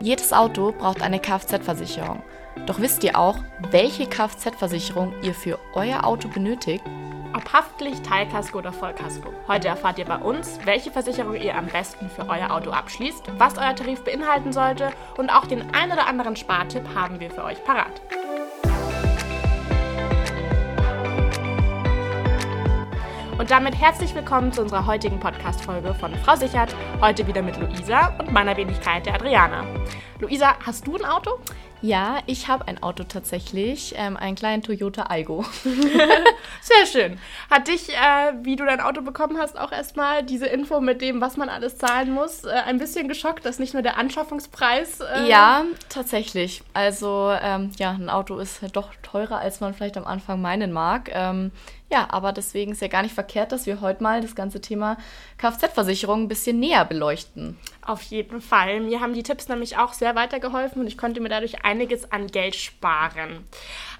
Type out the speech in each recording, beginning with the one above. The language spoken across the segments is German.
Jedes Auto braucht eine Kfz-Versicherung. Doch wisst ihr auch, welche Kfz-Versicherung ihr für euer Auto benötigt? Ob Haftpflicht, Teilkasko oder Vollkasko. Heute erfahrt ihr bei uns, welche Versicherung ihr am besten für euer Auto abschließt, was euer Tarif beinhalten sollte und auch den ein oder anderen Spartipp haben wir für euch parat. Und damit herzlich willkommen zu unserer heutigen Podcast-Folge von Frau Sichert. Heute wieder mit Luisa und meiner Wenigkeit, der Adriana. Luisa, hast du ein Auto? Ja, ich habe ein Auto tatsächlich, ähm, einen kleinen Toyota Aygo. Sehr schön. Hat dich, äh, wie du dein Auto bekommen hast, auch erstmal diese Info mit dem, was man alles zahlen muss, äh, ein bisschen geschockt, dass nicht nur der Anschaffungspreis. Äh ja, tatsächlich. Also, ähm, ja, ein Auto ist doch teurer, als man vielleicht am Anfang meinen mag. Ähm, ja, aber deswegen ist ja gar nicht verkehrt, dass wir heute mal das ganze Thema Kfz-Versicherung ein bisschen näher beleuchten. Auf jeden Fall. Mir haben die Tipps nämlich auch sehr weitergeholfen und ich konnte mir dadurch einiges an Geld sparen.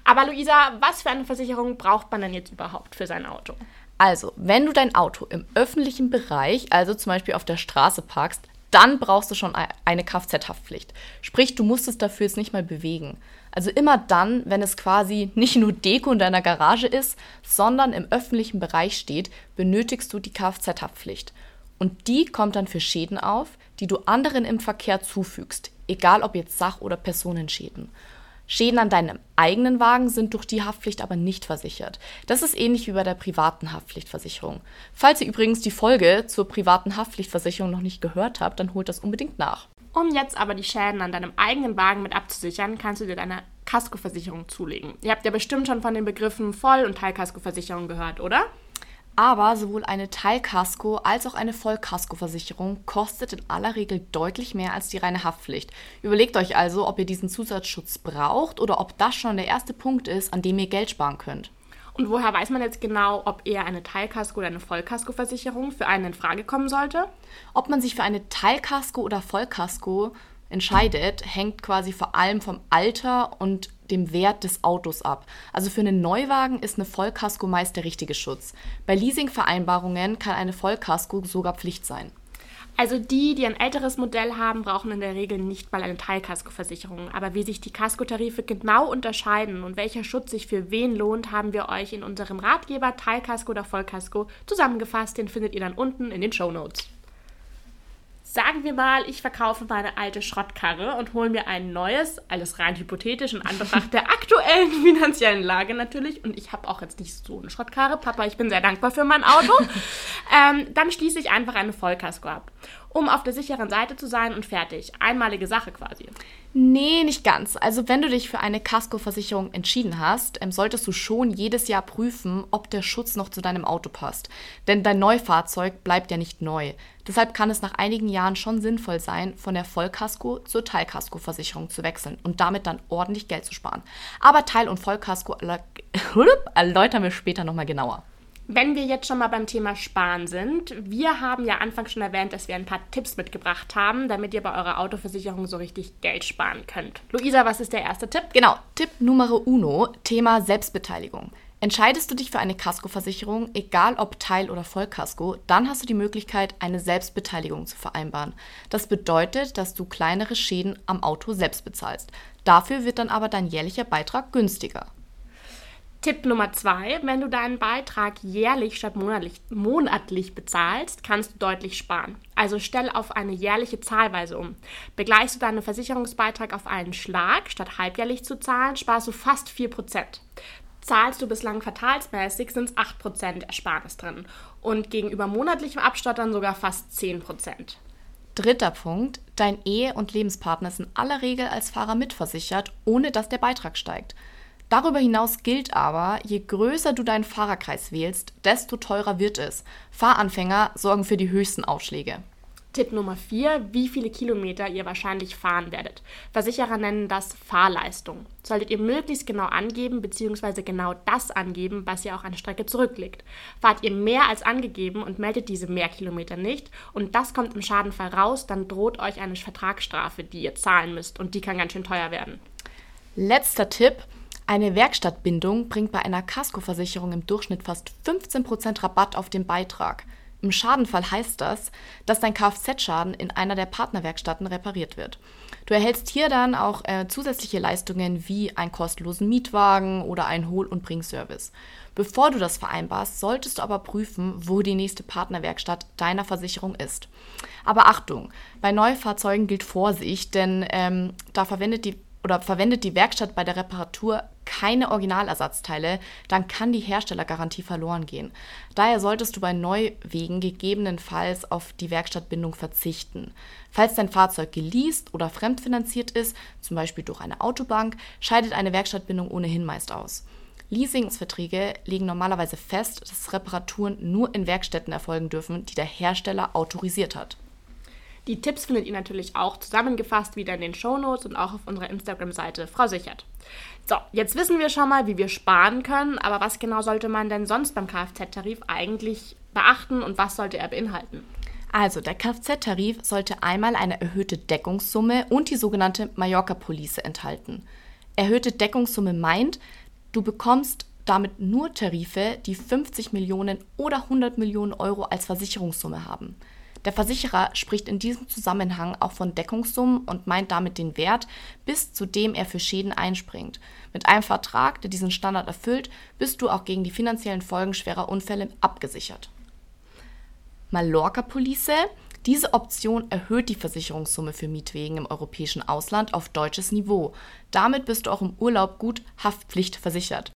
Aber Luisa, was für eine Versicherung braucht man denn jetzt überhaupt für sein Auto? Also, wenn du dein Auto im öffentlichen Bereich, also zum Beispiel auf der Straße parkst, dann brauchst du schon eine Kfz-Haftpflicht. Sprich, du musst es dafür jetzt nicht mal bewegen. Also immer dann, wenn es quasi nicht nur Deko in deiner Garage ist, sondern im öffentlichen Bereich steht, benötigst du die Kfz-Haftpflicht. Und die kommt dann für Schäden auf, die du anderen im Verkehr zufügst, egal ob jetzt Sach- oder Personenschäden. Schäden an deinem eigenen Wagen sind durch die Haftpflicht aber nicht versichert. Das ist ähnlich wie bei der privaten Haftpflichtversicherung. Falls ihr übrigens die Folge zur privaten Haftpflichtversicherung noch nicht gehört habt, dann holt das unbedingt nach. Um jetzt aber die Schäden an deinem eigenen Wagen mit abzusichern, kannst du dir deine Kaskoversicherung zulegen. Ihr habt ja bestimmt schon von den Begriffen Voll- und Teilkaskoversicherung gehört, oder? Aber sowohl eine Teilkasko als auch eine Vollkaskoversicherung kostet in aller Regel deutlich mehr als die reine Haftpflicht. Überlegt euch also, ob ihr diesen Zusatzschutz braucht oder ob das schon der erste Punkt ist, an dem ihr Geld sparen könnt. Und woher weiß man jetzt genau, ob eher eine Teilkasko oder eine Vollkaskoversicherung für einen in Frage kommen sollte? Ob man sich für eine Teilkasko oder Vollkasko entscheidet, hängt quasi vor allem vom Alter und dem Wert des Autos ab. Also für einen Neuwagen ist eine Vollkasko meist der richtige Schutz. Bei Leasingvereinbarungen kann eine Vollkasko sogar Pflicht sein. Also die, die ein älteres Modell haben, brauchen in der Regel nicht mal eine Teilkaskoversicherung. Aber wie sich die Kaskotarife genau unterscheiden und welcher Schutz sich für wen lohnt, haben wir euch in unserem Ratgeber Teilkasko oder Vollkasko zusammengefasst. Den findet ihr dann unten in den Show Notes. Sagen wir mal, ich verkaufe meine alte Schrottkarre und hole mir ein neues, alles rein hypothetisch in Anbetracht der aktuellen finanziellen Lage natürlich. Und ich habe auch jetzt nicht so eine Schrottkarre. Papa, ich bin sehr dankbar für mein Auto. ähm, dann schließe ich einfach eine Vollkasko ab um auf der sicheren Seite zu sein und fertig. Einmalige Sache quasi. Nee, nicht ganz. Also wenn du dich für eine Kaskoversicherung entschieden hast, ähm, solltest du schon jedes Jahr prüfen, ob der Schutz noch zu deinem Auto passt. Denn dein Neufahrzeug bleibt ja nicht neu. Deshalb kann es nach einigen Jahren schon sinnvoll sein, von der Vollkasko zur Teilkaskoversicherung zu wechseln und damit dann ordentlich Geld zu sparen. Aber Teil- und Vollkasko erläutern wir später nochmal genauer. Wenn wir jetzt schon mal beim Thema Sparen sind, wir haben ja anfangs schon erwähnt, dass wir ein paar Tipps mitgebracht haben, damit ihr bei eurer Autoversicherung so richtig Geld sparen könnt. Luisa, was ist der erste Tipp? Genau, Tipp Nummer uno, Thema Selbstbeteiligung. Entscheidest du dich für eine Kaskoversicherung, egal ob Teil- oder Vollkasko, dann hast du die Möglichkeit, eine Selbstbeteiligung zu vereinbaren. Das bedeutet, dass du kleinere Schäden am Auto selbst bezahlst. Dafür wird dann aber dein jährlicher Beitrag günstiger. Tipp Nummer zwei, wenn du deinen Beitrag jährlich statt monatlich, monatlich bezahlst, kannst du deutlich sparen. Also stell auf eine jährliche Zahlweise um. Begleichst du deinen Versicherungsbeitrag auf einen Schlag, statt halbjährlich zu zahlen, sparst du fast 4%. Zahlst du bislang quartalsmäßig, sind es 8% Ersparnis drin. Und gegenüber monatlichem Abstottern sogar fast 10%. Dritter Punkt, dein Ehe- und Lebenspartner ist in aller Regel als Fahrer mitversichert, ohne dass der Beitrag steigt. Darüber hinaus gilt aber, je größer du deinen Fahrerkreis wählst, desto teurer wird es. Fahranfänger sorgen für die höchsten Aufschläge. Tipp Nummer 4, wie viele Kilometer ihr wahrscheinlich fahren werdet. Versicherer nennen das Fahrleistung. Solltet ihr möglichst genau angeben bzw. genau das angeben, was ihr auch an Strecke zurücklegt. Fahrt ihr mehr als angegeben und meldet diese mehr Kilometer nicht und das kommt im Schadenfall raus, dann droht euch eine Vertragsstrafe, die ihr zahlen müsst und die kann ganz schön teuer werden. Letzter Tipp, eine Werkstattbindung bringt bei einer Kaskoversicherung im Durchschnitt fast 15% Rabatt auf den Beitrag. Im Schadenfall heißt das, dass dein Kfz-Schaden in einer der Partnerwerkstätten repariert wird. Du erhältst hier dann auch äh, zusätzliche Leistungen wie einen kostenlosen Mietwagen oder einen Hol- und Bringservice. Bevor du das vereinbarst, solltest du aber prüfen, wo die nächste Partnerwerkstatt deiner Versicherung ist. Aber Achtung, bei Neufahrzeugen gilt Vorsicht, denn ähm, da verwendet die oder verwendet die Werkstatt bei der Reparatur keine Originalersatzteile, dann kann die Herstellergarantie verloren gehen. Daher solltest du bei Neuwegen gegebenenfalls auf die Werkstattbindung verzichten. Falls dein Fahrzeug geleast oder fremdfinanziert ist, zum Beispiel durch eine Autobank, scheidet eine Werkstattbindung ohnehin meist aus. Leasingsverträge legen normalerweise fest, dass Reparaturen nur in Werkstätten erfolgen dürfen, die der Hersteller autorisiert hat. Die Tipps findet ihr natürlich auch zusammengefasst wieder in den Shownotes und auch auf unserer Instagram-Seite Frau Sichert. So, jetzt wissen wir schon mal, wie wir sparen können, aber was genau sollte man denn sonst beim Kfz-Tarif eigentlich beachten und was sollte er beinhalten? Also, der Kfz-Tarif sollte einmal eine erhöhte Deckungssumme und die sogenannte Mallorca-Police enthalten. Erhöhte Deckungssumme meint, du bekommst damit nur Tarife, die 50 Millionen oder 100 Millionen Euro als Versicherungssumme haben. Der Versicherer spricht in diesem Zusammenhang auch von Deckungssummen und meint damit den Wert, bis zu dem er für Schäden einspringt. Mit einem Vertrag, der diesen Standard erfüllt, bist du auch gegen die finanziellen Folgen schwerer Unfälle abgesichert. Mallorca Police. Diese Option erhöht die Versicherungssumme für Mietwegen im europäischen Ausland auf deutsches Niveau. Damit bist du auch im Urlaub gut Haftpflicht versichert.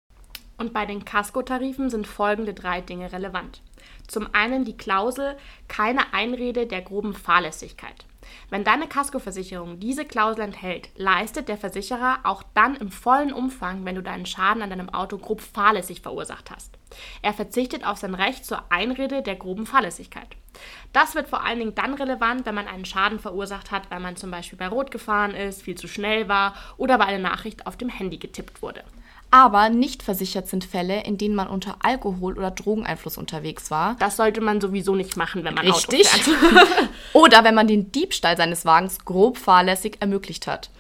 Und bei den Casco-Tarifen sind folgende drei Dinge relevant. Zum einen die Klausel keine Einrede der groben Fahrlässigkeit. Wenn deine Kaskoversicherung diese Klausel enthält, leistet der Versicherer auch dann im vollen Umfang, wenn du deinen Schaden an deinem Auto grob fahrlässig verursacht hast. Er verzichtet auf sein Recht zur Einrede der groben Fahrlässigkeit. Das wird vor allen Dingen dann relevant, wenn man einen Schaden verursacht hat, weil man zum Beispiel bei Rot gefahren ist, viel zu schnell war oder weil eine Nachricht auf dem Handy getippt wurde. Aber nicht versichert sind Fälle, in denen man unter Alkohol- oder Drogeneinfluss unterwegs war. Das sollte man sowieso nicht machen, wenn man Richtig. Auto fährt. oder wenn man den Diebstahl seines Wagens grob fahrlässig ermöglicht hat.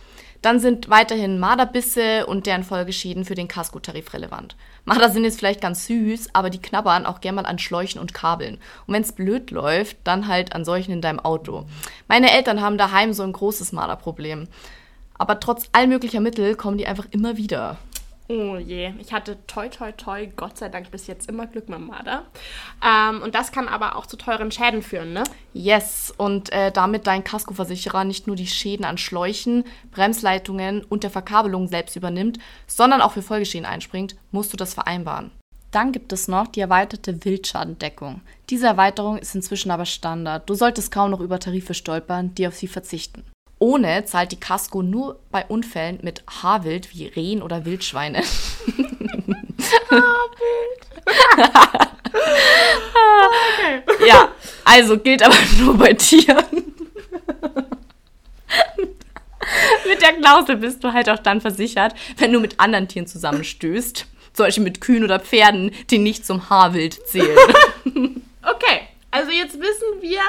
Dann sind weiterhin Marderbisse und deren Folgeschäden für den Kaskotarif relevant. Marder sind jetzt vielleicht ganz süß, aber die knabbern auch gern mal an Schläuchen und Kabeln. Und wenn es blöd läuft, dann halt an solchen in deinem Auto. Meine Eltern haben daheim so ein großes Marderproblem. Aber trotz all möglicher Mittel kommen die einfach immer wieder. Oh je, ich hatte toi toi toi, Gott sei Dank bis jetzt immer Glück mit Marder. Ähm, und das kann aber auch zu teuren Schäden führen, ne? Yes, und äh, damit dein Kaskoversicherer nicht nur die Schäden an Schläuchen, Bremsleitungen und der Verkabelung selbst übernimmt, sondern auch für Folgeschäden einspringt, musst du das vereinbaren. Dann gibt es noch die erweiterte Wildschadendeckung. Diese Erweiterung ist inzwischen aber Standard. Du solltest kaum noch über Tarife stolpern, die auf sie verzichten. Ohne zahlt die Casco nur bei Unfällen mit Haarwild wie Rehen oder Wildschweine. Haarwild. okay. Ja, also gilt aber nur bei Tieren. mit der Klausel bist du halt auch dann versichert, wenn du mit anderen Tieren zusammenstößt. Beispiel mit Kühen oder Pferden, die nicht zum Haarwild zählen. okay. Also jetzt wissen wir,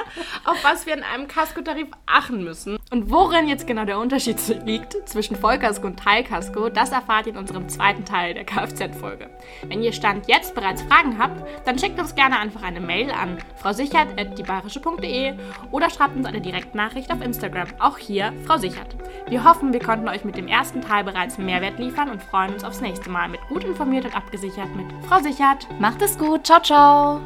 auf was wir in einem Kaskotarif achten müssen. Und worin jetzt genau der Unterschied liegt zwischen Vollkasko und Teilkasko, das erfahrt ihr in unserem zweiten Teil der Kfz-Folge. Wenn ihr Stand jetzt bereits Fragen habt, dann schickt uns gerne einfach eine Mail an frausichert.diebayerische.de oder schreibt uns eine Direktnachricht auf Instagram. Auch hier Frau Sichert. Wir hoffen, wir konnten euch mit dem ersten Teil bereits Mehrwert liefern und freuen uns aufs nächste Mal mit gut informiert und abgesichert mit Frau Sichert. Macht es gut. Ciao, ciao.